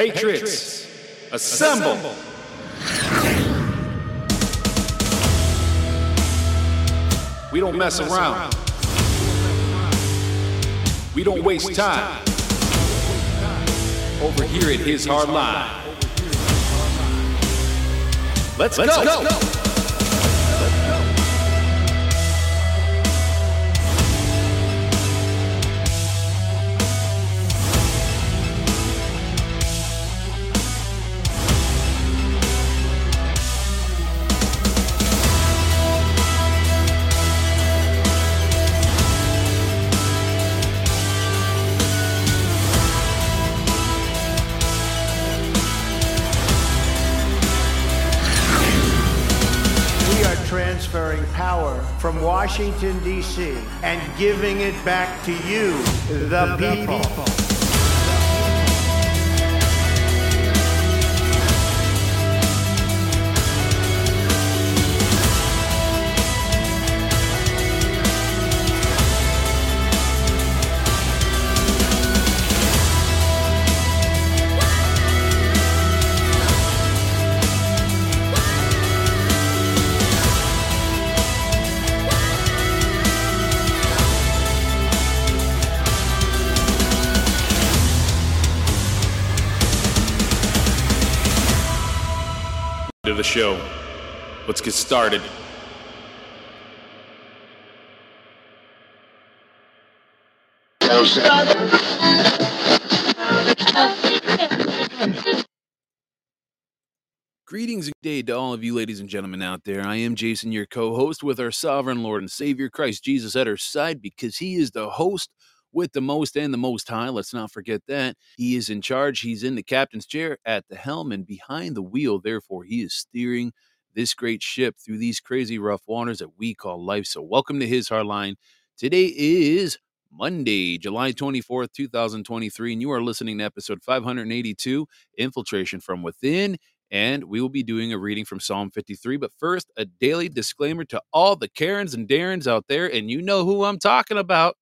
Patriots, assemble. We don't mess around. We don't waste time. Over here at His Hard Line. Let's, go. Transferring power from Washington, D.C., and giving it back to you, the, people. Show. Let's get started. Greetings and day to all of you, ladies and gentlemen, out there. I am Jason, your co host, with our sovereign Lord and Savior, Christ Jesus, at our side because he is the host with the most and the most high. Let's not forget that. He is in charge. He's in the captain's chair at the helm and behind the wheel. Therefore, he is steering this great ship through these crazy rough waters that we call life. So, welcome to his hard line. Today is Monday, July 24th, 2023, and you are listening to episode 582 Infiltration from Within. And we will be doing a reading from Psalm 53. But first, a daily disclaimer to all the Karens and Darrens out there, and you know who I'm talking about.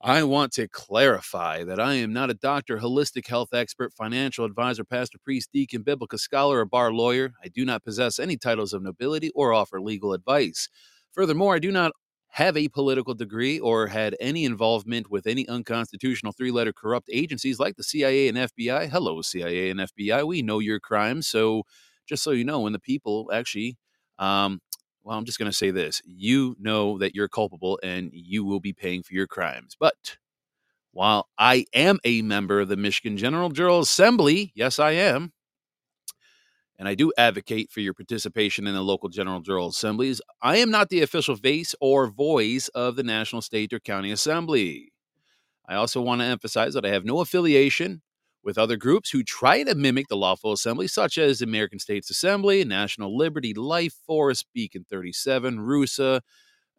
I want to clarify that I am not a doctor, holistic health expert, financial advisor, pastor, priest, deacon, biblical scholar, or bar lawyer. I do not possess any titles of nobility or offer legal advice. Furthermore, I do not have a political degree or had any involvement with any unconstitutional three letter corrupt agencies like the CIA and FBI. Hello, CIA and FBI. We know your crimes. So, just so you know, when the people actually um, well, I'm just going to say this. You know that you're culpable and you will be paying for your crimes. But while I am a member of the Michigan General Jural Assembly, yes, I am, and I do advocate for your participation in the local General Jural Assemblies, I am not the official face or voice of the National State or County Assembly. I also want to emphasize that I have no affiliation with other groups who try to mimic the lawful assembly, such as American States Assembly, National Liberty, Life Force, Beacon 37, RUSA,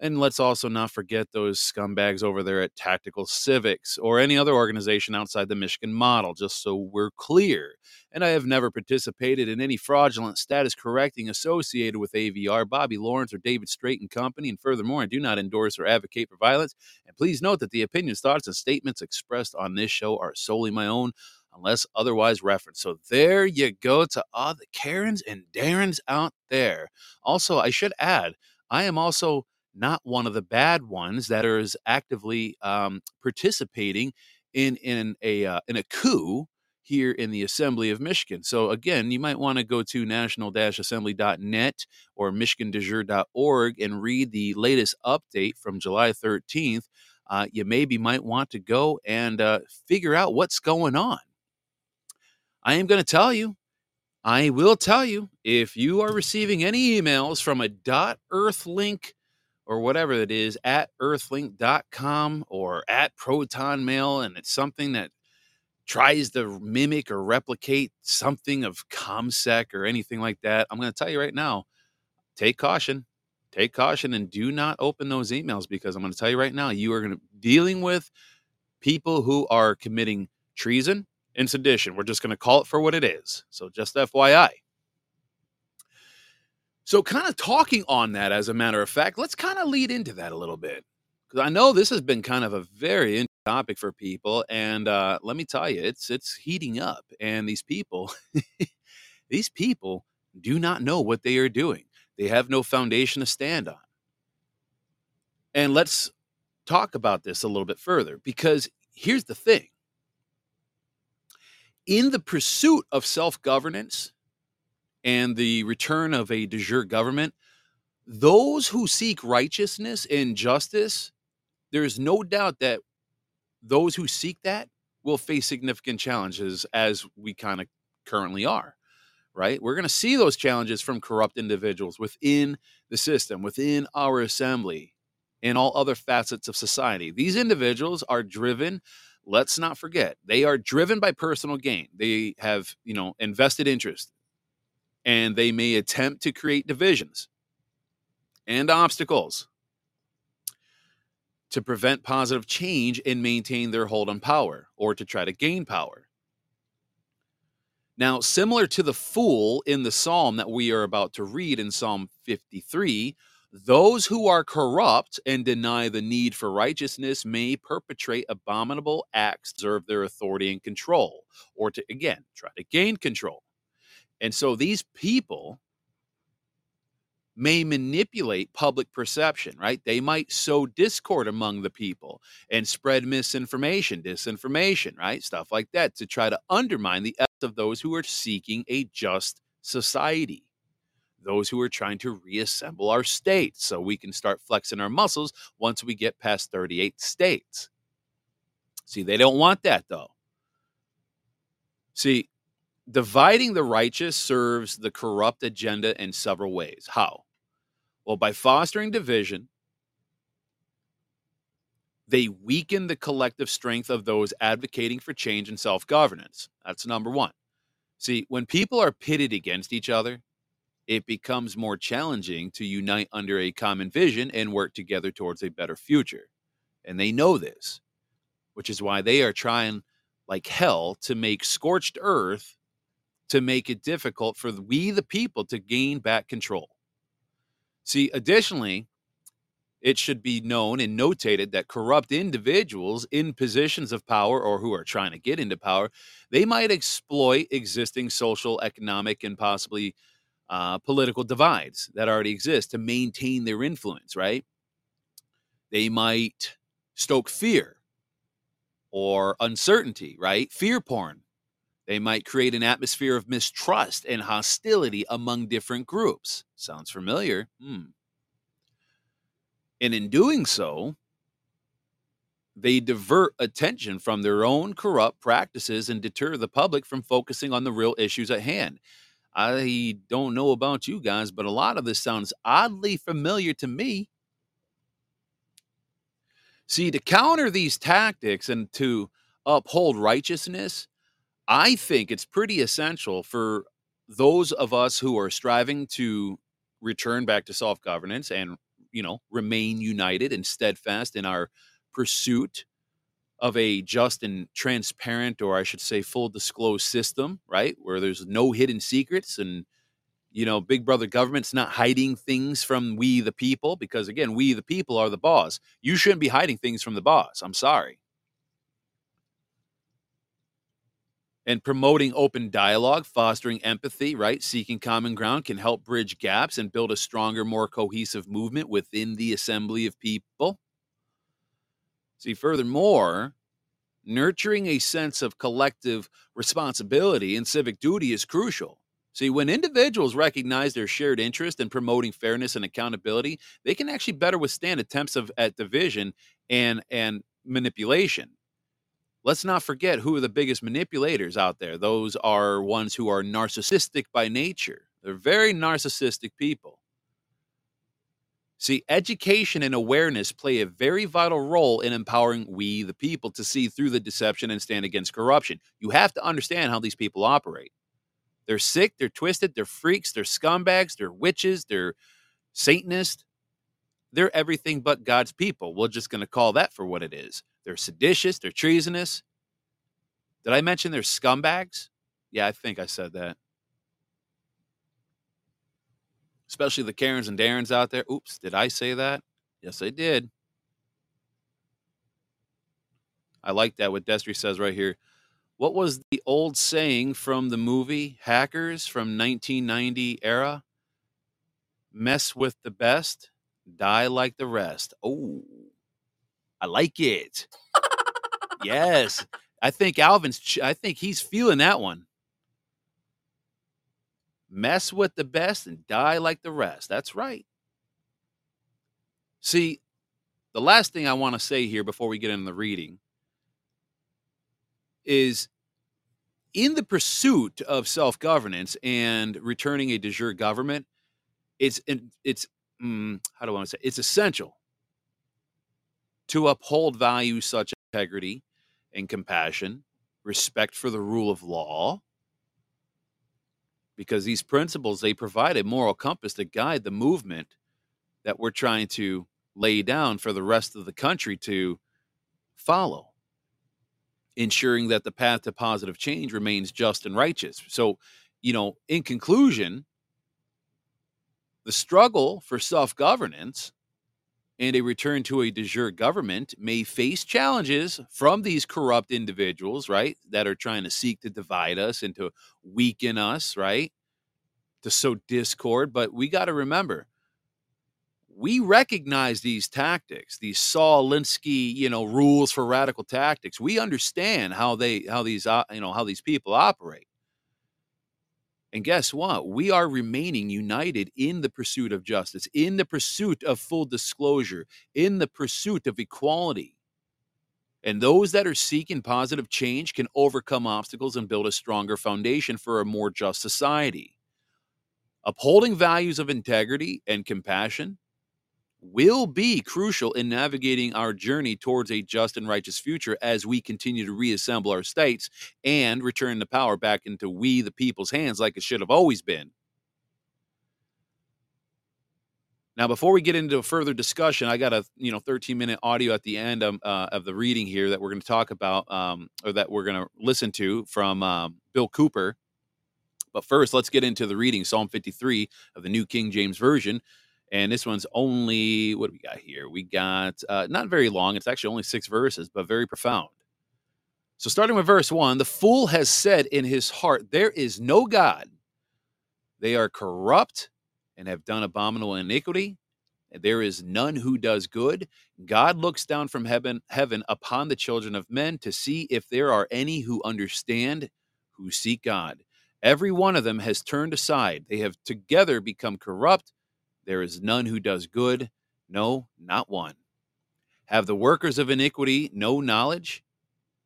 and let's also not forget those scumbags over there at Tactical Civics or any other organization outside the Michigan model, just so we're clear. And I have never participated in any fraudulent status correcting associated with AVR, Bobby Lawrence, or David Straight and Company. And furthermore, I do not endorse or advocate for violence. And please note that the opinions, thoughts, and statements expressed on this show are solely my own unless otherwise referenced. So there you go to all the Karens and Darrens out there. Also, I should add, I am also not one of the bad ones that is actively um, participating in in a uh, in a coup here in the Assembly of Michigan. So again, you might want to go to national-assembly.net or michigandejure.org and read the latest update from July 13th. Uh, you maybe might want to go and uh, figure out what's going on. I am going to tell you. I will tell you if you are receiving any emails from a dot .earthlink or whatever it is at earthlink.com or at proton mail and it's something that tries to mimic or replicate something of comsec or anything like that i'm going to tell you right now take caution take caution and do not open those emails because i'm going to tell you right now you are going to dealing with people who are committing treason and sedition we're just going to call it for what it is so just fyi so, kind of talking on that, as a matter of fact, let's kind of lead into that a little bit. Because I know this has been kind of a very topic for people, and uh, let me tell you, it's it's heating up, and these people, these people do not know what they are doing. They have no foundation to stand on. And let's talk about this a little bit further because here's the thing in the pursuit of self governance and the return of a de jure government, those who seek righteousness and justice, there's no doubt that those who seek that will face significant challenges as we kind of currently are right? We're going to see those challenges from corrupt individuals within the system, within our assembly, and all other facets of society. These individuals are driven, let's not forget, they are driven by personal gain. They have, you know, invested interest and they may attempt to create divisions and obstacles to prevent positive change and maintain their hold on power or to try to gain power. Now, similar to the fool in the psalm that we are about to read in Psalm 53, those who are corrupt and deny the need for righteousness may perpetrate abominable acts to preserve their authority and control, or to, again, try to gain control. And so these people may manipulate public perception, right? They might sow discord among the people and spread misinformation, disinformation, right? Stuff like that to try to undermine the efforts of those who are seeking a just society. Those who are trying to reassemble our states so we can start flexing our muscles once we get past 38 states. See, they don't want that though. See, dividing the righteous serves the corrupt agenda in several ways. How? Well, by fostering division, they weaken the collective strength of those advocating for change and self governance. That's number one. See, when people are pitted against each other, it becomes more challenging to unite under a common vision and work together towards a better future. And they know this, which is why they are trying like hell to make scorched earth to make it difficult for we, the people, to gain back control. See, additionally, it should be known and notated that corrupt individuals in positions of power or who are trying to get into power, they might exploit existing social, economic, and possibly uh, political divides that already exist to maintain their influence, right? They might stoke fear or uncertainty, right? Fear porn. They might create an atmosphere of mistrust and hostility among different groups. Sounds familiar? Hmm. And in doing so, they divert attention from their own corrupt practices and deter the public from focusing on the real issues at hand. I don't know about you guys, but a lot of this sounds oddly familiar to me. See, to counter these tactics and to uphold righteousness, I think it's pretty essential for those of us who are striving to return back to self governance and you know, remain united and steadfast in our pursuit of a just and transparent, or I should say, full disclosed system, right? Where there's no hidden secrets and, you know, Big Brother government's not hiding things from we, the people, because again, we, the people, are the boss. You shouldn't be hiding things from the boss. I'm sorry. and promoting open dialogue, fostering empathy, right? Seeking common ground can help bridge gaps and build a stronger, more cohesive movement within the assembly of people. See, furthermore, nurturing a sense of collective responsibility and civic duty is crucial. See, when individuals recognize their shared interest in promoting fairness and accountability, they can actually better withstand attempts of at division and and manipulation let's not forget who are the biggest manipulators out there. Those are ones who are narcissistic by nature. They're very narcissistic people. See, education and awareness play a very vital role in empowering we, the people, to see through the deception and stand against corruption. You have to understand how these people operate. They're sick, they're twisted, they're freaks, they're scumbags, they're witches, they're Satanists. They're everything but God's people. We're just going to call that for what it is. They're seditious, they're treasonous. Did I mention they're scumbags? Yeah, I think I said that. Especially the Karens and Darrens out there. Oops, did I say that? Yes, I did. I like that what Destry says right here. What was the old saying from the movie Hackers from 1990 era? Mess with the best, die like the rest. Oh, I like it. yes. I think Alvin's, I think he's feeling that one. Mess with the best and die like the rest. That's right. See, the last thing I want to say here before we get into the reading is in the pursuit of self-governance and returning a de jure government, it's it's mm, how do I want to say? It's essential to uphold values such as integrity and compassion, respect for the rule of law, because these principles they provide a moral compass to guide the movement that we're trying to lay down for the rest of the country to follow ensuring that the path to positive change remains just and righteous. So, you know, in conclusion, the struggle for self governance and a return to a de jure government may face challenges from these corrupt individuals, right? That are trying to seek to divide us and to weaken us, right? To sow discord. But we got to remember, we recognize these tactics, these Saul Alinsky, you know, rules for radical tactics. We understand how they, how these, uh, you know, how these people operate. And guess what? We are remaining united in the pursuit of justice, in the pursuit of full disclosure, in the pursuit of equality. And those that are seeking positive change can overcome obstacles and build a stronger foundation for a more just society. Upholding values of integrity and compassion will be crucial in navigating our journey towards a just and righteous future as we continue to reassemble our states and return the power back into we the people's hands like it should have always been. Now, before we get into a further discussion, I got a you know 13 minute audio at the end of, uh, of the reading here that we're going to talk about, um, or that we're going to listen to from um, Bill Cooper. But first, let's get into the reading Psalm 53 of the New King James Version. And this one's only, what do we got here? We got uh, not very long. It's actually only six verses, but very profound. So, starting with verse one, the fool has said in his heart, There is no God. They are corrupt and have done abominable iniquity. There is none who does good. God looks down from heaven, heaven upon the children of men to see if there are any who understand, who seek God. Every one of them has turned aside. They have together become corrupt. There is none who does good, no, not one. Have the workers of iniquity no knowledge,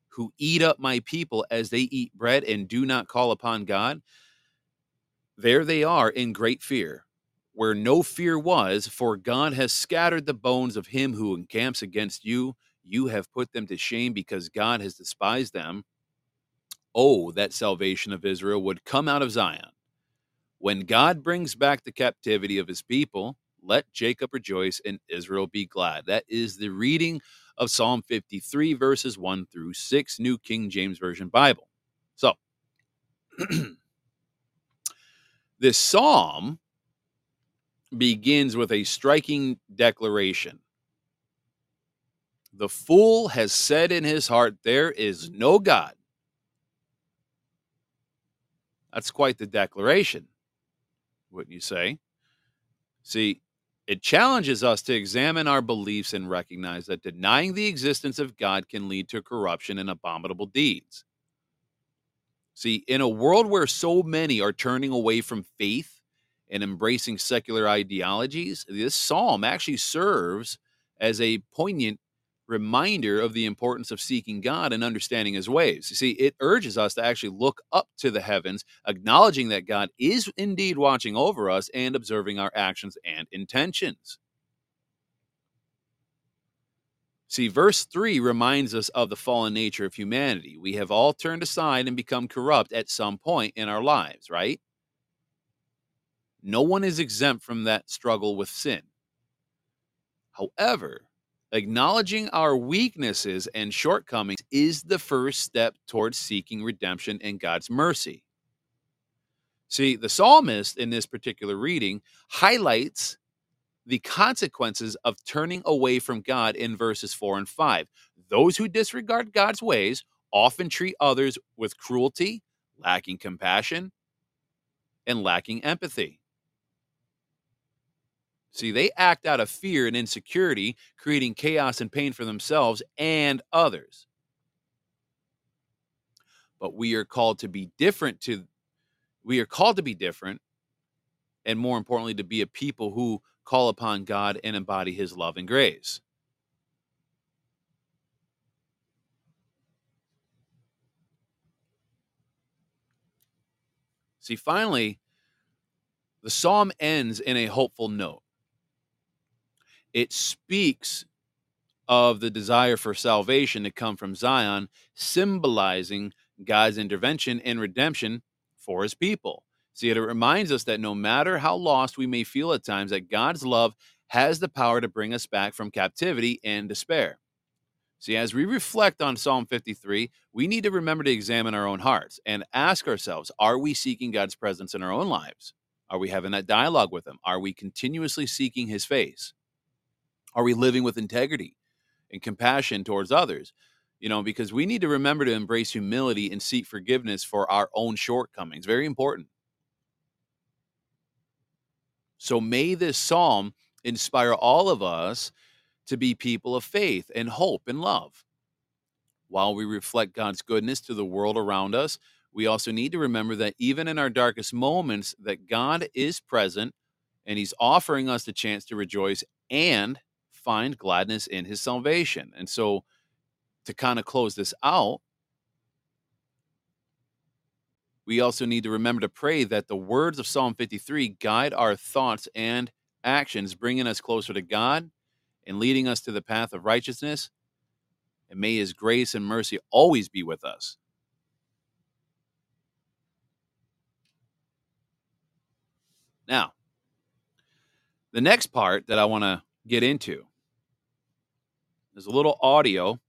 who eat up my people as they eat bread and do not call upon God? There they are in great fear, where no fear was, for God has scattered the bones of him who encamps against you. You have put them to shame because God has despised them. Oh, that salvation of Israel would come out of Zion. When God brings back the captivity of his people, let Jacob rejoice and Israel be glad. That is the reading of Psalm 53, verses 1 through 6, New King James Version Bible. So, this psalm begins with a striking declaration. The fool has said in his heart, There is no God. That's quite the declaration, wouldn't you say? See, it challenges us to examine our beliefs and recognize that denying the existence of God can lead to corruption and abominable deeds. See, in a world where so many are turning away from faith and embracing secular ideologies, this psalm actually serves as a poignant reminder of the importance of seeking God and understanding his ways. You see, it urges us to actually look up to the heavens, acknowledging that God is indeed watching over us and observing our actions and intentions. See, verse 3 reminds us of the fallen nature of humanity. We have all turned aside and become corrupt at some point in our lives, right? No one is exempt from that struggle with sin. However, acknowledging our weaknesses and shortcomings is the first step towards seeking redemption and God's mercy. See, the psalmist in this particular reading highlights the consequences of turning away from God in verses 4 and 5. Those who disregard God's ways often treat others with cruelty, lacking compassion, and lacking empathy. See, they act out of fear and insecurity, creating chaos and pain for themselves and others. But we are called to be different to we are called to be different and more importantly to be a people who call upon God and embody his love and grace. See, finally, the psalm ends in a hopeful note. It speaks of the desire for salvation to come from Zion, symbolizing God's intervention and redemption for his people. See, it reminds us that no matter how lost we may feel at times, that God's love has the power to bring us back from captivity and despair. See, as we reflect on Psalm 53, we need to remember to examine our own hearts and ask ourselves are we seeking God's presence in our own lives? Are we having that dialogue with Him? Are we continuously seeking His face? Are we living with integrity and compassion towards others? You know, because we need to remember to embrace humility and seek forgiveness for our own shortcomings. Very important. So may this psalm inspire all of us to be people of faith and hope and love. While we reflect God's goodness to the world around us, we also need to remember that even in our darkest moments that God is present and he's offering us the chance to rejoice and find gladness in his salvation. And so to kind of close this out, we also need to remember to pray that the words of Psalm 53 guide our thoughts and actions, bringing us closer to God and leading us to the path of righteousness. And may his grace and mercy always be with us. Now, the next part that I want to get into is a little audio.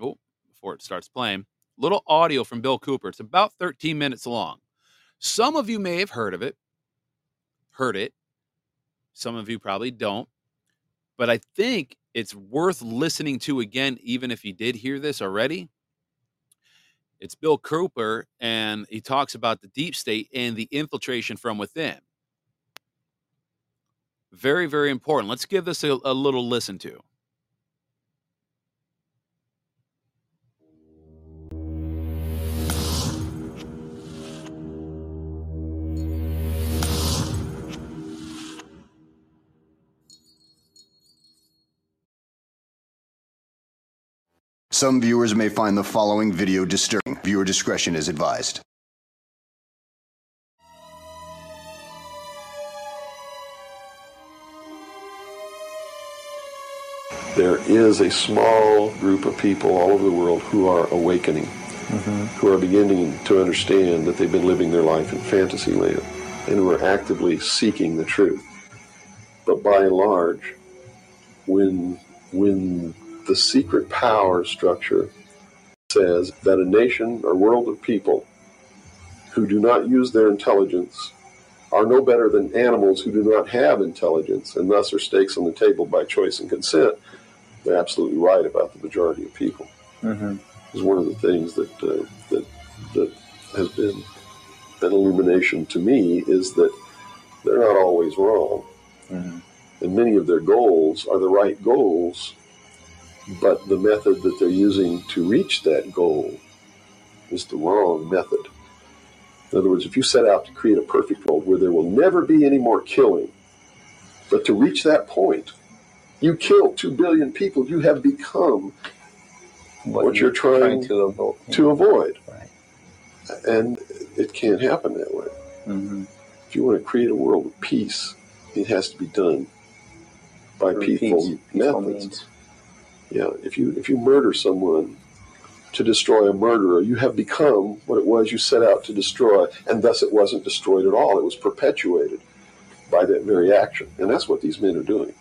Oh, before it starts playing, little audio from Bill Cooper. It's about 13 minutes long. Some of you may have heard of it, heard it. Some of you probably don't but I think it's worth listening to again, even if you did hear this already. It's Bill Cooper, and he talks about the deep state and the infiltration from within. Very, very important. Let's give this a, a little listen to. Some viewers may find the following video disturbing. Viewer discretion is advised. There is a small group of people all over the world who are awakening, mm-hmm. who are beginning to understand that they've been living their life in fantasy land and who are actively seeking the truth. But by and large, when when the secret power structure says that a nation or world of people who do not use their intelligence are no better than animals who do not have intelligence and thus are stakes on the table by choice and consent. They're absolutely right about the majority of people. Mm-hmm. Is one of the things that uh, that that has been an illumination to me is that they're not always wrong, mm-hmm. and many of their goals are the right goals but the method that they're using to reach that goal is the wrong method. In other words, if you set out to create a perfect world where there will never be any more killing, but to reach that point, you kill two billion people, you have become what, what you're, you're, trying, trying to, avoid. To avoid. Right. And it can't happen that way. Mm-hmm. If you want to create a world of peace, it has to be done by peaceful, peaceful methods. Means. Yeah, if you if you murder someone to destroy a murderer, you have become what it was you set out to destroy, and thus it wasn't destroyed at all. It was perpetuated by that very action. And that's what these men are doing.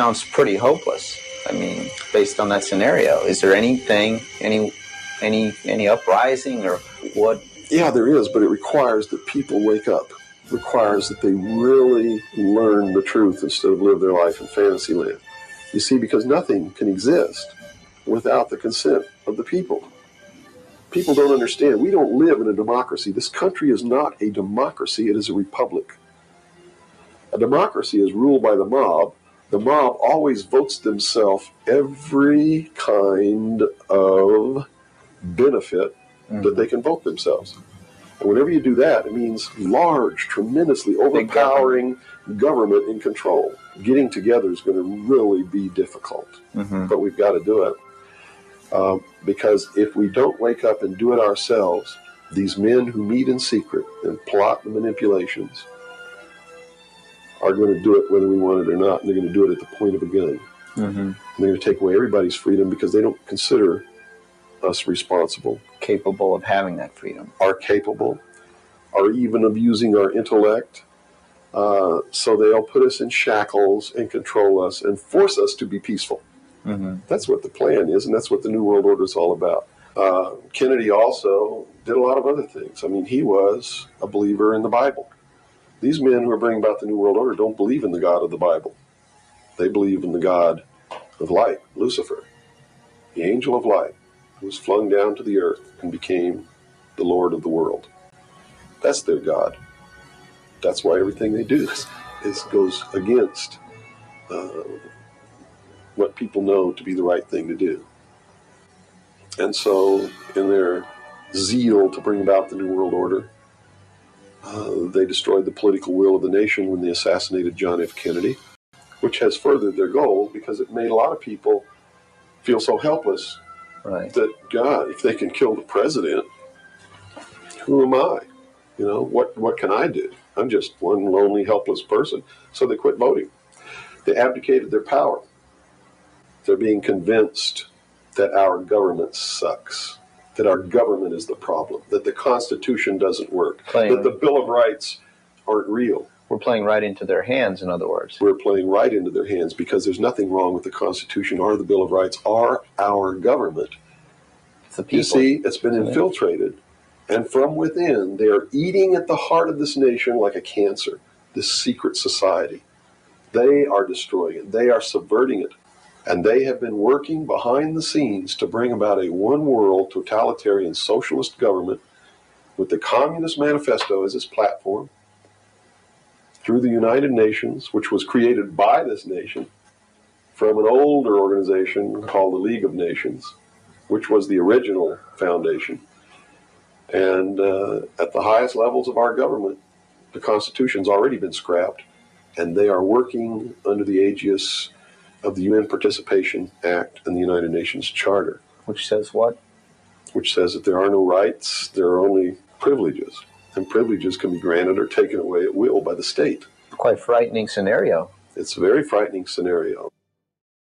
Sounds pretty hopeless. I mean, based on that scenario, is there anything, any, any, any uprising or what? Yeah, there is, but it requires that people wake up. It requires that they really learn the truth instead of live their life in fantasy land. You see, because nothing can exist without the consent of the people. People don't understand. We don't live in a democracy. This country is not a democracy, it is a republic. A democracy is ruled by the mob. The mob always votes themselves every kind of benefit mm-hmm. that they can vote themselves. And whenever you do that, it means large, tremendously overpowering government. in control. Getting together is going to really be difficult, mm-hmm. but we've got to do it. Um, because if we don't wake up and do it ourselves, these men who meet in secret and plot the manipulations are going to do it whether we want it or not, and they're going to do it at the point of a gun. Mm-hmm. And they're going to take away everybody's freedom because they don't consider us responsible, capable of having that freedom, are capable, are even of using our intellect. Uh, so they'll put us in shackles and control us and force us to be peaceful. Mm-hmm. That's what the plan is, and that's what the New World Order is all about. Uh, Kennedy also did a lot of other things. I mean, he was a believer in the Bible. These men who are bringing about the New World Order don't believe in the God of the Bible. They believe in the God of light, Lucifer, the angel of light, who was flung down to the earth and became the Lord of the world. That's their God. That's why everything they do is, is goes against uh, what people know to be the right thing to do. And so, in their zeal to bring about the New World Order, uh, they destroyed the political will of the nation when they assassinated John F. Kennedy, which has furthered their goal because it made a lot of people feel so helpless right. that, God, if they can kill the president, who am I? You know, what, what can I do? I'm just one lonely, helpless person. So they quit voting. They abdicated their power. They're being convinced that our government sucks, that our government is the problem, that the Constitution doesn't work, playing, that the Bill of Rights aren't real. We're playing right into their hands, in other words. We're playing right into their hands because there's nothing wrong with the Constitution or the Bill of Rights or our government. the people. You see, it's been infiltrated. And from within, they are eating at the heart of this nation like a cancer, this secret society. They are destroying it, they are subverting it. And they have been working behind the scenes to bring about a one world totalitarian socialist government with the Communist Manifesto as its platform through the United Nations, which was created by this nation from an older organization called the League of Nations, which was the original foundation. And uh, at the highest levels of our government, the Constitution's already been scrapped, and they are working under the aegis of the UN Participation Act and the United Nations Charter. Which says what? Which says that there are no rights, there are only privileges. And privileges can be granted or taken away at will by the state. Quite frightening scenario. It's a very frightening scenario.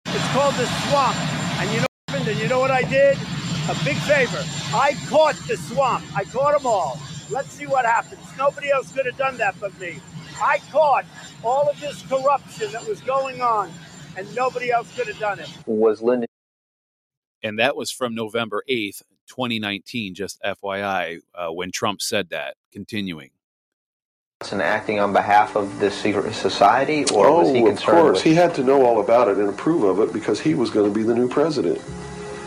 It's called the swamp. And you know, and you know what I did? A big favor. I caught the swamp. I caught them all. Let's see what happens. Nobody else could have done that but me. I caught all of this corruption that was going on and nobody else could have done it. Was Lyndon? And that was from November 8th, 2019, just FYI, uh, when Trump said that. Continuing. And acting on behalf of the secret society, or oh, was he concerned? of course, with... he had to know all about it and approve of it because he was going to be the new president,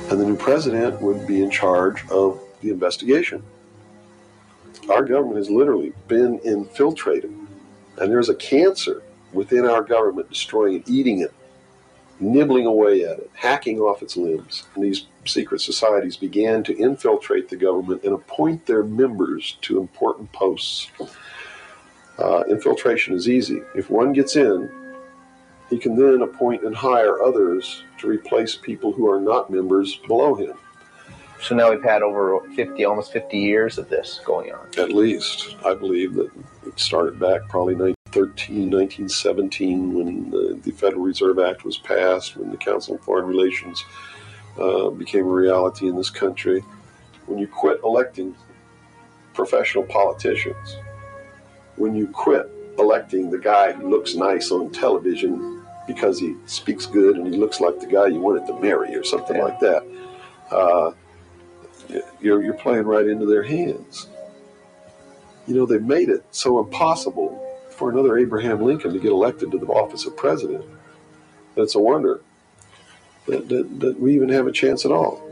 and the new president would be in charge of the investigation. Our government has literally been infiltrated, and there's a cancer within our government destroying it, eating it, nibbling away at it, hacking off its limbs. And these secret societies began to infiltrate the government and appoint their members to important posts. Uh, infiltration is easy. If one gets in, he can then appoint and hire others to replace people who are not members below him. So now we've had over 50, almost 50 years of this going on. At least. I believe that it started back probably 1913, 1917 when the, Federal Reserve Act was passed, when the Council on Foreign Relations uh, became a reality in this country. When you quit electing professional politicians, when you quit electing the guy who looks nice on television because he speaks good and he looks like the guy you wanted to marry or something yeah. like that. Uh, you're, you're playing right into their hands. You know, they've made it so impossible for another Abraham Lincoln to get elected to the office of president. That's a wonder that, that, that we even have a chance at all.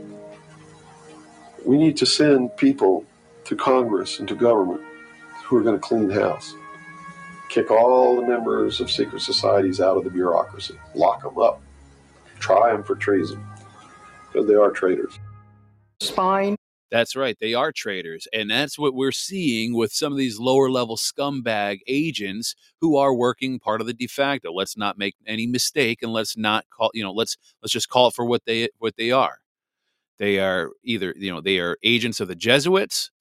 We need to send people to Congress and to government who are going to clean house kick all the members of secret societies out of the bureaucracy, lock them up, try them for treason, because they are traitors. Spine. That's right. They are traitors. And that's what we're seeing with some of these lower level scumbag agents who are working part of the de facto. Let's not make any mistake and let's not call, you know, let's let's just call it for what they what they are. They are either, you know, they are agents of the Jesuits,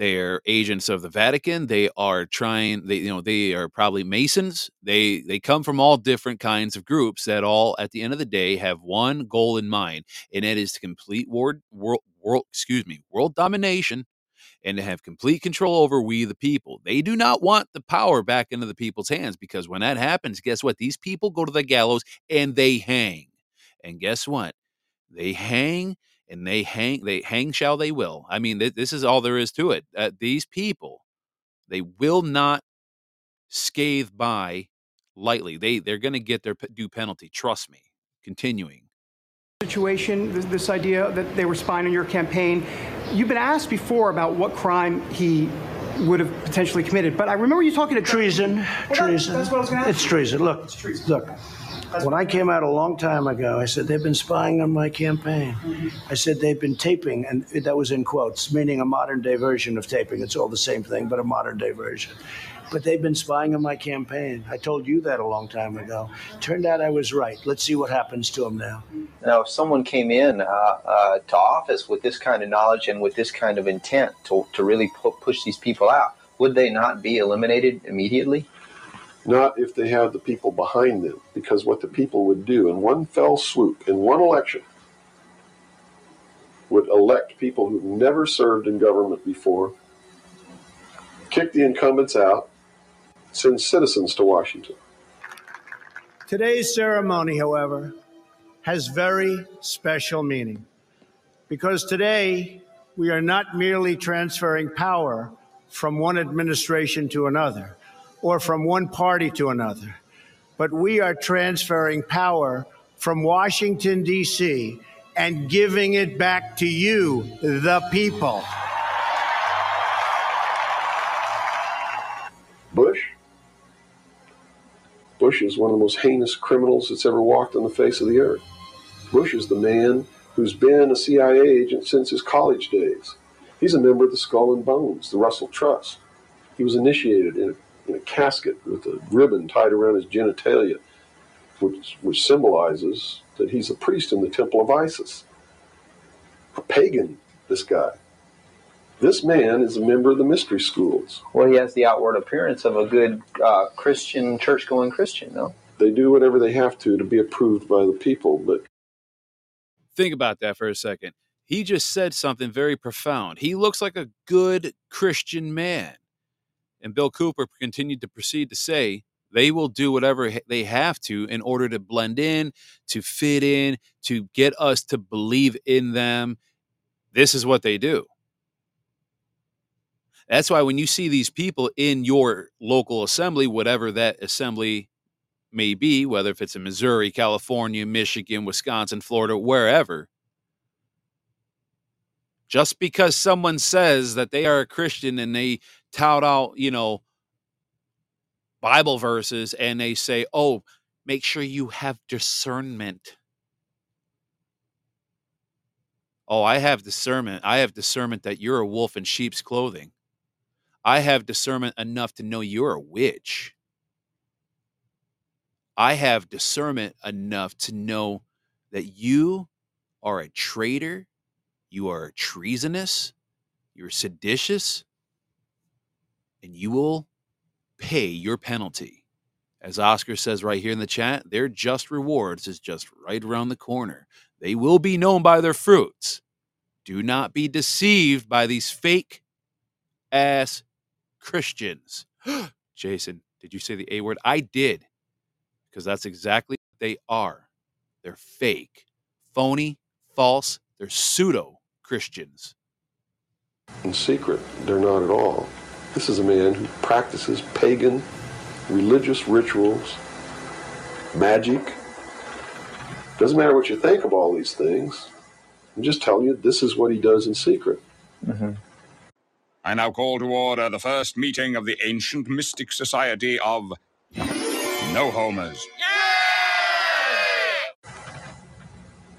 they're agents of the Vatican. They are trying. They you know they are probably Masons. They they come from all different kinds of groups that all at the end of the day have one goal in mind, and it is to complete world world world excuse me world domination and to have complete control over we the people. They do not want the power back into the people's hands because when that happens, guess what? These people go to the gallows and they hang. And guess what? They hang and they hang they hang shall they will. I mean th- this is all there is to it. Uh, these people they will not scathe by lightly. They they're going to get their due penalty trust me continuing. Situation this, this idea that they were spying on your campaign you've been asked before about what crime he would have potentially committed but i remember you talking to treason well, treason. that, that's what i was going to ask. It's treason. Look it's treason. look when I came out a long time ago, I said they've been spying on my campaign. I said they've been taping, and that was in quotes, meaning a modern day version of taping. It's all the same thing, but a modern day version. But they've been spying on my campaign. I told you that a long time ago. Turned out I was right. Let's see what happens to them now. Now, if someone came in uh, uh, to office with this kind of knowledge and with this kind of intent to, to really pu- push these people out, would they not be eliminated immediately? Not if they have the people behind them. Because what the people would do in one fell swoop, in one election, would elect people who've never served in government before, kick the incumbents out, send citizens to Washington. Today's ceremony, however, has very special meaning because today we are not merely transferring power from one administration to another or from one party to another, but we are transferring power from Washington, D.C., and giving it back to you, the people. Bush? Bush is one of the most heinous criminals that's ever walked on the face of the earth. Bush is the man who's been a CIA agent since his college days. He's a member of the Skull and Bones, the Russell Trust. He was initiated in in a casket with a ribbon tied around his genitalia, which, which symbolizes that he's a priest in the temple of Isis. A pagan, this guy. This man is a member of the mystery schools. Well, he has the outward appearance of a good uh, Christian, church going Christian, no? They do whatever they have to to be approved by the people, but. Think about that for a second. He just said something very profound. He looks like a good Christian man. And Bill Cooper continued to proceed to say they will do whatever they have to in order to blend in, to fit in, to get us to believe in them. This is what they do. That's why when you see these people in your local assembly, whatever that assembly may be, whether if it's in Missouri, California, Michigan, Wisconsin, Florida, wherever, just because someone says that they are a Christian and they tout out, you know, Bible verses and they say, oh, make sure you have discernment. Oh, I have discernment. I have discernment that you're a wolf in sheep's clothing. I have discernment enough to know you're a witch. I have discernment enough to know that you are a traitor, you are treasonous, you're seditious, and you will pay your penalty. As Oscar says right here in the chat, their just rewards is just right around the corner. They will be known by their fruits. Do not be deceived by these fake ass Christians. Jason, did you say the A word? I did, because that's exactly they are. They're fake, phony, false, they're pseudo Christians. In secret, they're not at all. This is a man who practices pagan religious rituals, magic. Doesn't matter what you think of all these things. I'm just telling you, this is what he does in secret. Mm-hmm. I now call to order the first meeting of the Ancient Mystic Society of No Homers.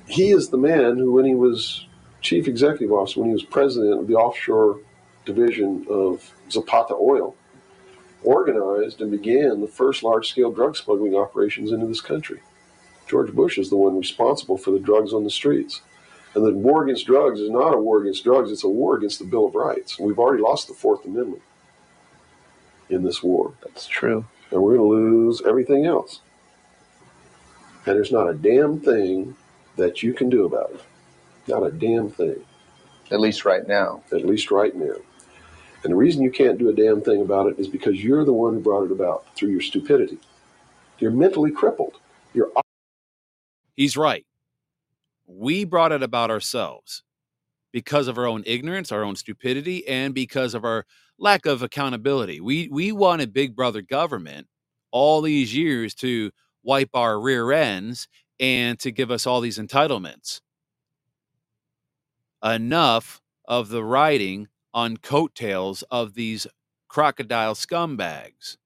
He is the man who, when he was chief executive officer, when he was president of the offshore division of Zapata Oil, organized and began the first large scale drug smuggling operations into this country. George Bush is the one responsible for the drugs on the streets. And the war against drugs is not a war against drugs, it's a war against the Bill of Rights. We've already lost the Fourth Amendment in this war. That's true. And we're going to lose everything else. And there's not a damn thing that you can do about it. Not a damn thing. At least right now. At least right now. And the reason you can't do a damn thing about it is because you're the one who brought it about through your stupidity. You're mentally crippled. You're. He's right. We brought it about ourselves because of our own ignorance, our own stupidity, and because of our lack of accountability. We we wanted Big Brother government all these years to wipe our rear ends and to give us all these entitlements. Enough of the writing on coattails of these crocodile scumbags.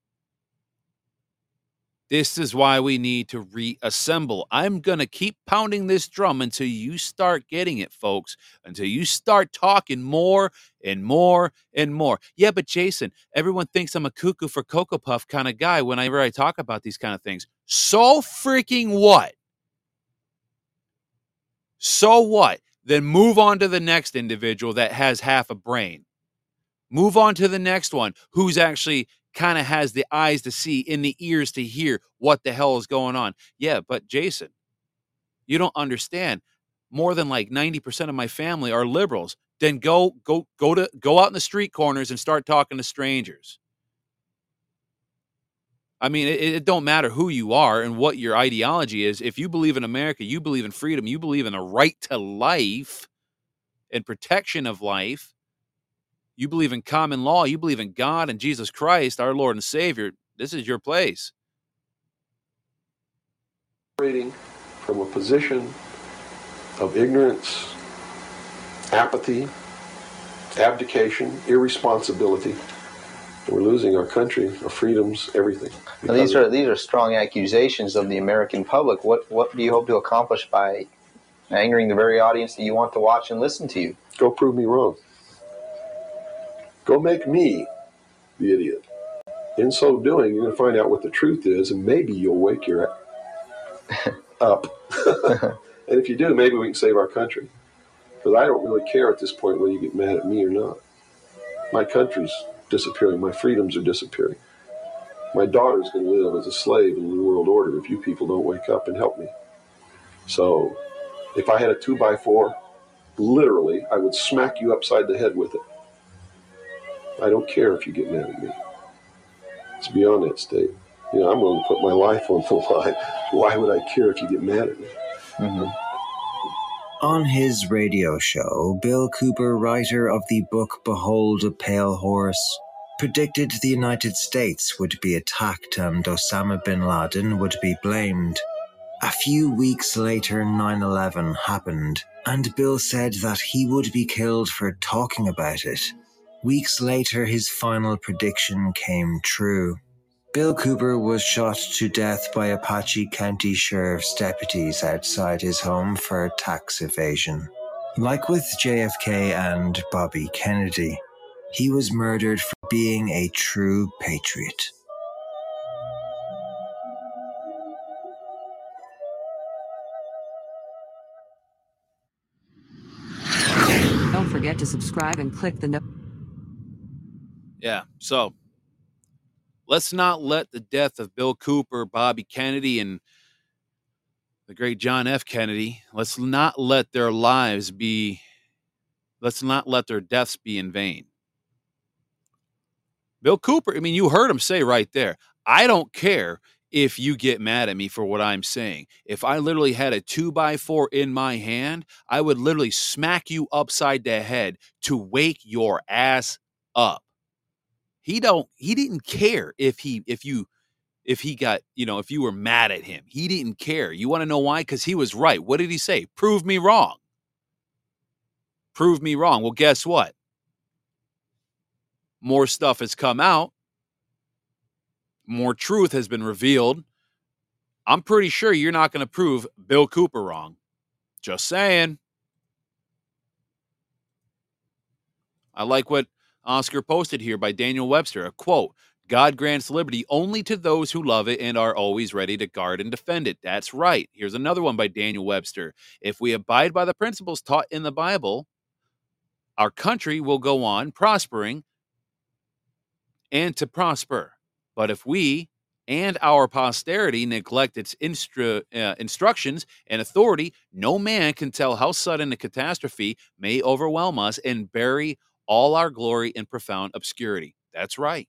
This is why we need to reassemble. I'm going to keep pounding this drum until you start getting it, folks, until you start talking more and more and more. Yeah, but Jason, everyone thinks I'm a cuckoo for Cocoa Puff kind of guy whenever I talk about these kind of things. So freaking what? So what? Then move on to the next individual that has half a brain. Move on to the next one who's actually kind of has the eyes to see and the ears to hear what the hell is going on. Yeah, but Jason, you don't understand. More than like 90% of my family are liberals. Then go go go to go out in the street corners and start talking to strangers. I mean, it, it don't matter who you are and what your ideology is. If you believe in America, you believe in freedom, you believe in the right to life and protection of life, you believe in common law, you believe in God and Jesus Christ, our Lord and Savior, this is your place. Operating from a position of ignorance, apathy, abdication, irresponsibility. We're losing our country, our freedoms, everything. These are these are strong accusations of the American public. What what do you hope to accomplish by angering the very audience that you want to watch and listen to you? Go prove me wrong. Go make me the idiot. In so doing, you're going to find out what the truth is, and maybe you'll wake your up. and if you do, maybe we can save our country. Because I don't really care at this point whether you get mad at me or not. My country's disappearing. My freedoms are disappearing. My daughter's going to live as a slave in the New World Order if you people don't wake up and help me. So, if I had a two by four, literally, I would smack you upside the head with it. I don't care if you get mad at me. It's beyond that state. You know, I'm willing to put my life on the line. Why would I care if you get mad at me? Mm-hmm. On his radio show, Bill Cooper, writer of the book Behold a Pale Horse, predicted the United States would be attacked and Osama bin Laden would be blamed. A few weeks later, 9 11 happened, and Bill said that he would be killed for talking about it. Weeks later, his final prediction came true. Bill Cooper was shot to death by Apache County Sheriff's deputies outside his home for tax evasion. Like with JFK and Bobby Kennedy, he was murdered for being a true patriot. Don't forget to subscribe and click the no- Yeah. So let's not let the death of Bill Cooper, Bobby Kennedy, and the great John F. Kennedy, let's not let their lives be, let's not let their deaths be in vain. Bill Cooper, I mean, you heard him say right there, I don't care if you get mad at me for what I'm saying. If I literally had a two by four in my hand, I would literally smack you upside the head to wake your ass up. He don't he didn't care if he if you if he got, you know, if you were mad at him. He didn't care. You want to know why? Because he was right. What did he say? Prove me wrong. Prove me wrong. Well, guess what? More stuff has come out. More truth has been revealed. I'm pretty sure you're not going to prove Bill Cooper wrong. Just saying. I like what Oscar posted here by Daniel Webster. A quote God grants liberty only to those who love it and are always ready to guard and defend it. That's right. Here's another one by Daniel Webster. If we abide by the principles taught in the Bible, our country will go on prospering and to prosper. But if we and our posterity neglect its instru- uh, instructions and authority, no man can tell how sudden a catastrophe may overwhelm us and bury all our glory in profound obscurity. That's right.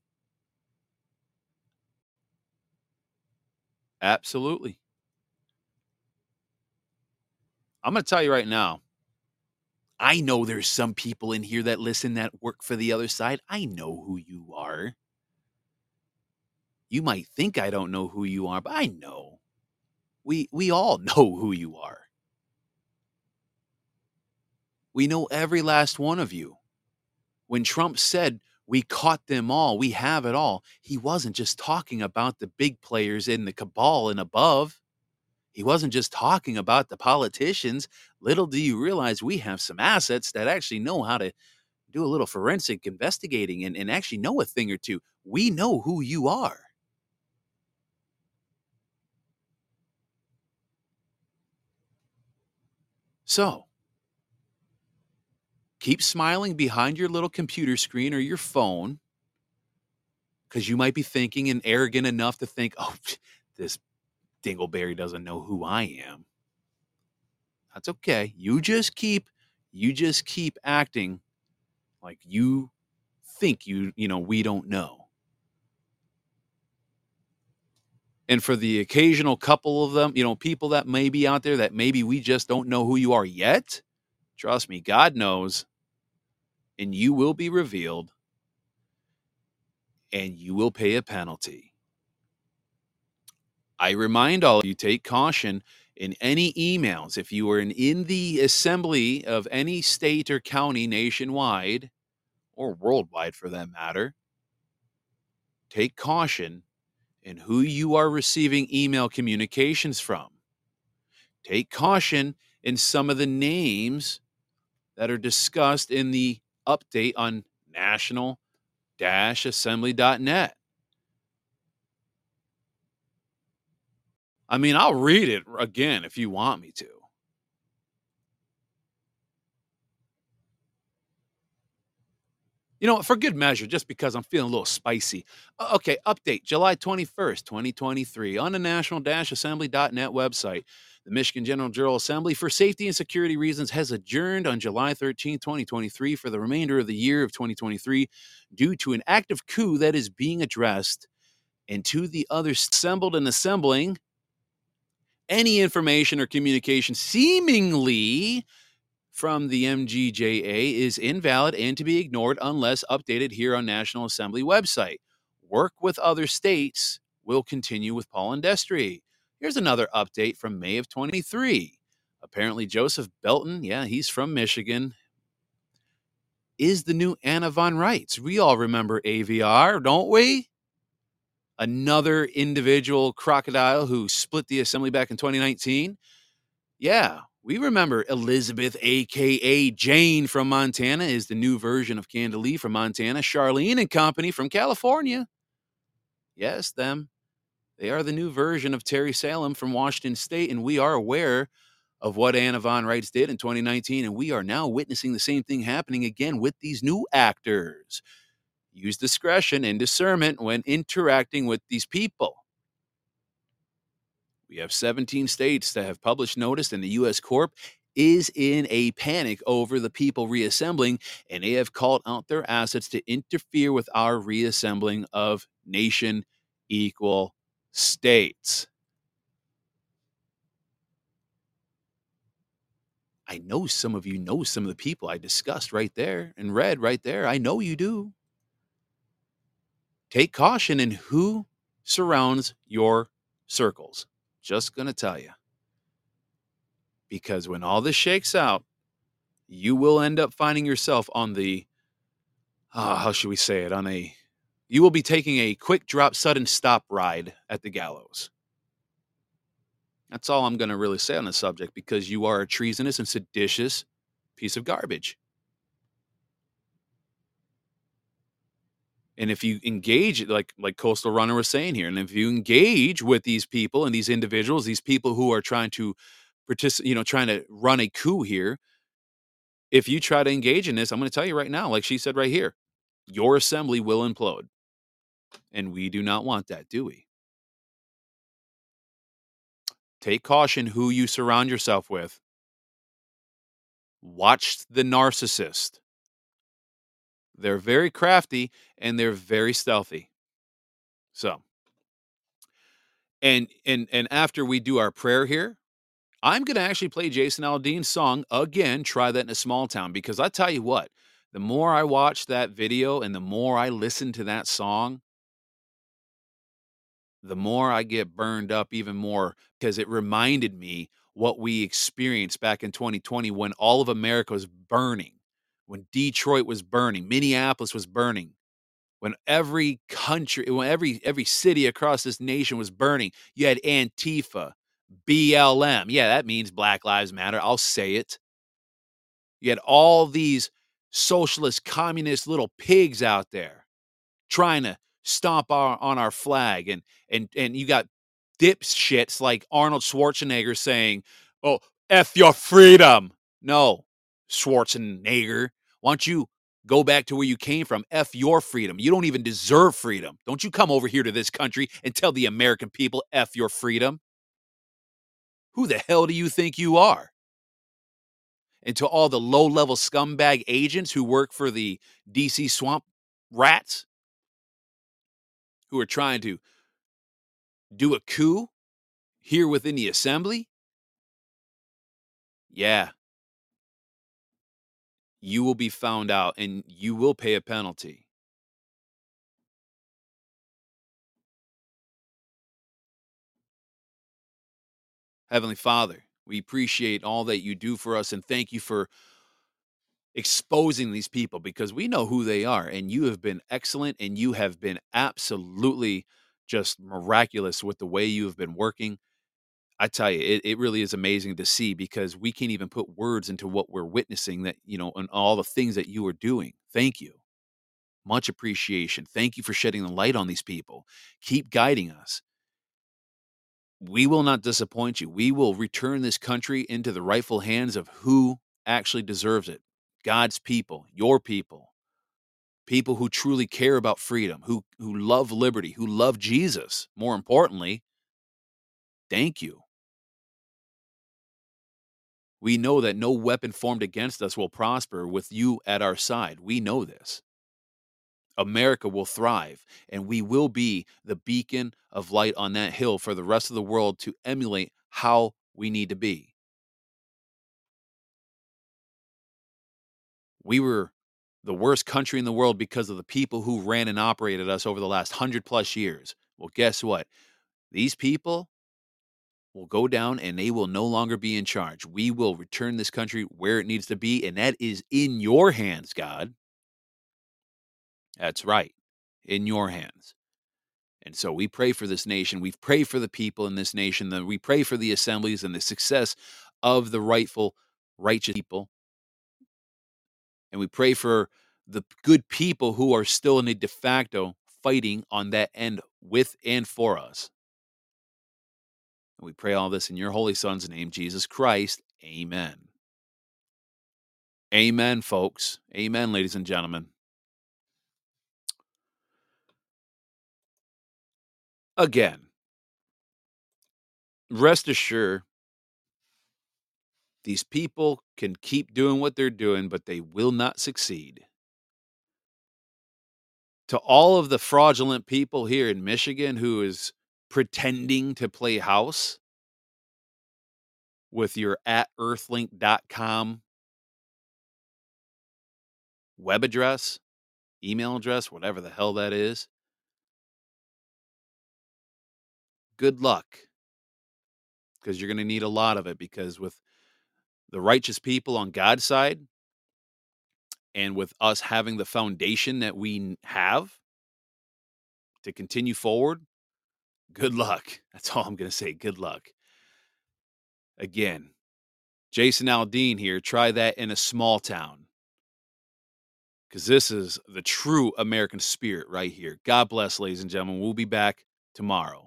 Absolutely. I'm going to tell you right now. I know there's some people in here that listen that work for the other side. I know who you are. You might think I don't know who you are, but I know. We we all know who you are. We know every last one of you. When Trump said we caught them all, we have it all, he wasn't just talking about the big players in the cabal and above. He wasn't just talking about the politicians. Little do you realize we have some assets that actually know how to do a little forensic investigating and, and actually know a thing or two. We know who you are. So, keep smiling behind your little computer screen or your phone because you might be thinking and arrogant enough to think, oh, this Dingleberry doesn't know who I am. That's okay. You just keep you just keep acting like you think you you know we don't know. And for the occasional couple of them, you know, people that may be out there that maybe we just don't know who you are yet, trust me, God knows. And you will be revealed and you will pay a penalty. I remind all of you take caution in any emails. If you are in, in the assembly of any state or county nationwide, or worldwide for that matter, take caution in who you are receiving email communications from. Take caution in some of the names that are discussed in the update on national assembly.net. I mean, I'll read it again if you want me to. You know, for good measure, just because I'm feeling a little spicy. Okay, update July 21st, 2023, on the national assembly.net website. The Michigan General Jural Assembly, for safety and security reasons, has adjourned on July 13, 2023, for the remainder of the year of 2023 due to an active coup that is being addressed. And to the others assembled and assembling, any information or communication seemingly from the MGJA is invalid and to be ignored unless updated here on National Assembly website. Work with other states will continue with Paul Industry. Here's another update from May of 23. Apparently, Joseph Belton, yeah, he's from Michigan, is the new Anna von Reitz. We all remember AVR, don't we? another individual crocodile who split the assembly back in 2019. Yeah, we remember Elizabeth, aka Jane from Montana, is the new version of Candalee from Montana. Charlene and company from California. Yes, them. They are the new version of Terry Salem from Washington State, and we are aware of what Anna Von Reitz did in 2019, and we are now witnessing the same thing happening again with these new actors use discretion and discernment when interacting with these people. We have 17 states that have published notice, and the U.S. Corp is in a panic over the people reassembling, and they have called out their assets to interfere with our reassembling of nation equal States. I know some of you know some of the people I discussed right there and read right there. I know you do. Take caution in who surrounds your circles. Just going to tell you. Because when all this shakes out, you will end up finding yourself on the, uh, how should we say it, on a, you will be taking a quick drop, sudden stop ride at the gallows. That's all I'm going to really say on the subject because you are a treasonous and seditious piece of garbage. And if you engage, like like Coastal Runner was saying here, and if you engage with these people and these individuals, these people who are trying to participate, you know, trying to run a coup here, if you try to engage in this, I'm going to tell you right now, like she said right here, your assembly will implode. And we do not want that, do we? Take caution who you surround yourself with. Watch the narcissist. They're very crafty and they're very stealthy. So, and and and after we do our prayer here, I'm going to actually play Jason Aldean's song again, Try That in a Small Town because I tell you what, the more I watch that video and the more I listen to that song, the more I get burned up even more because it reminded me what we experienced back in 2020 when all of America was burning, when Detroit was burning, Minneapolis was burning, when every country, when every every city across this nation was burning. You had Antifa, BLM. Yeah, that means Black Lives Matter. I'll say it. You had all these socialist, communist little pigs out there trying to stomp our, on our flag and and and you got dipshits like Arnold Schwarzenegger saying, "Oh, f your freedom." No, Schwarzenegger, why don't you go back to where you came from? F your freedom. You don't even deserve freedom. Don't you come over here to this country and tell the American people f your freedom. Who the hell do you think you are? And to all the low level scumbag agents who work for the DC swamp rats, who are trying to do a coup here within the assembly? Yeah. You will be found out and you will pay a penalty. Heavenly Father, we appreciate all that you do for us and thank you for exposing these people because we know who they are and you have been excellent and you have been absolutely just miraculous with the way you have been working. I tell you it, it really is amazing to see because we can't even put words into what we're witnessing that you know and all the things that you are doing. Thank you. Much appreciation. Thank you for shedding the light on these people. Keep guiding us. We will not disappoint you. We will return this country into the rightful hands of who actually deserves it God's people, your people, people who truly care about freedom, who who love liberty, who love Jesus, more importantly. Thank you. We know that no weapon formed against us will prosper with you at our side. We know this. America will thrive, and we will be the beacon of light on that hill for the rest of the world to emulate how we need to be. We were the worst country in the world because of the people who ran and operated us over the last hundred plus years. Well, guess what? These people will go down and they will no longer be in charge. We will return this country where it needs to be, and that is in your hands, God. That's right, in your hands. And so we pray for this nation. We pray for the people in this nation. We pray for the assemblies and the success of the rightful, righteous people and we pray for the good people who are still in a de facto fighting on that end with and for us. And we pray all this in your holy son's name, Jesus Christ. Amen. Amen, folks. Amen, ladies and gentlemen. Again, rest assured these people can keep doing what they're doing, but they will not succeed. To all of the fraudulent people here in Michigan who is pretending to play house with your at earthlink.com web address, email address, whatever the hell that is, good luck. Because you're going to need a lot of it. Because with the righteous people on God's side, and with us having the foundation that we have to continue forward, good luck. That's all I'm going to say. Good luck. Again, Jason Aldean here. Try that in a small town because this is the true American spirit right here. God bless, ladies and gentlemen. We'll be back tomorrow.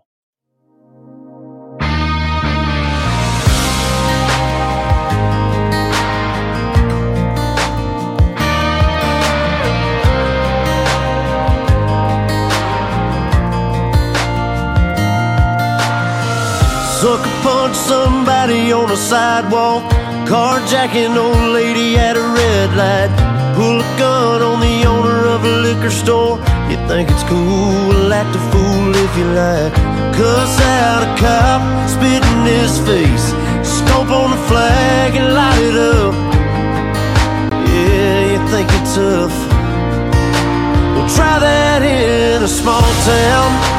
Sucker punch somebody on a sidewalk. Carjacking old lady at a red light. Pull a gun on the owner of a liquor store. You think it's cool, act a fool if you like. Cuss out a cop, spit in his face. Stomp on the flag and light it up. Yeah, you think you're tough. Well, try that in a small town.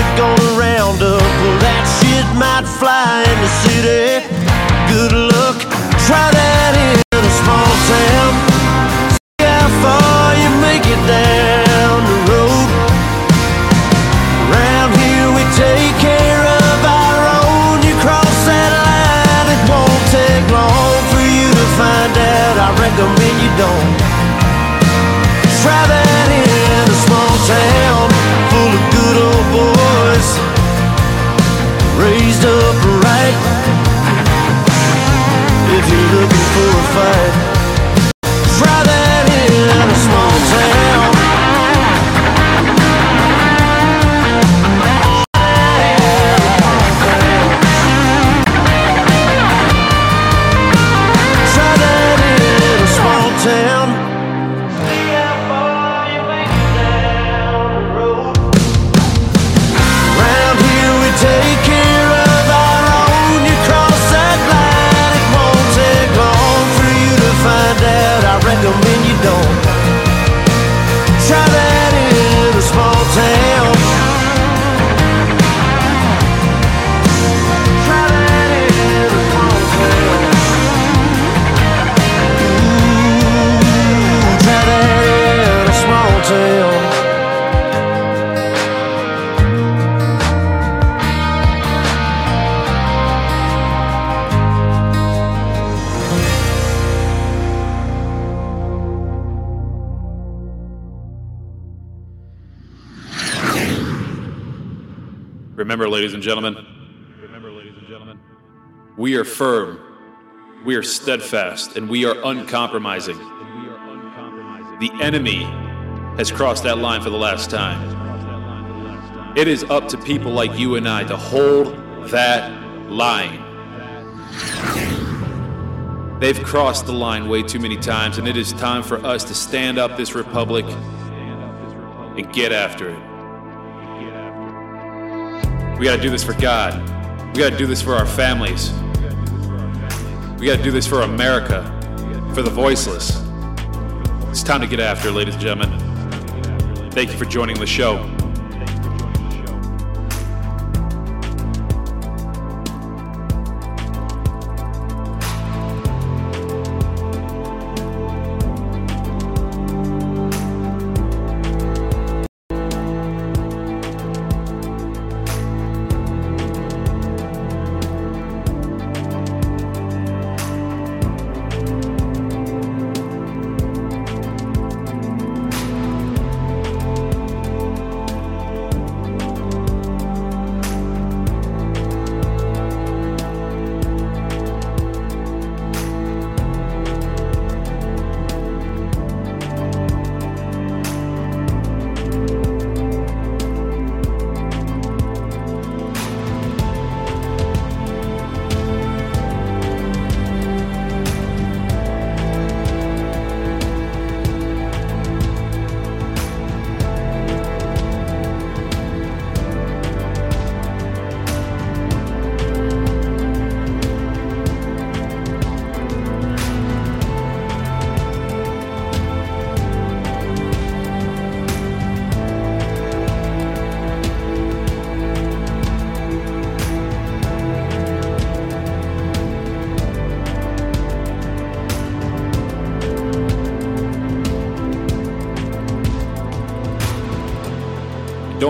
day they're gonna round up. Well, that shit might fly in the city. Good luck, try that in a small town. See how far Remember, ladies and gentlemen, we are firm, we are steadfast, and we are uncompromising. The enemy has crossed that line for the last time. It is up to people like you and I to hold that line. They've crossed the line way too many times, and it is time for us to stand up this republic and get after it. We got to do this for God. We got to do this for our families. We got to do this for America, for the voiceless. It's time to get after ladies and gentlemen. Thank you for joining the show.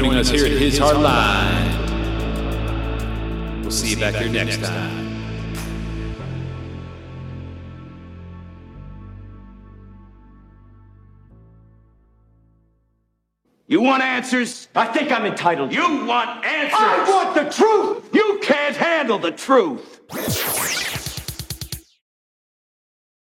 Joining us here at His Hard Line. We'll see you back here next time. You want answers? I think I'm entitled. You want answers? I want the truth! You can't handle the truth!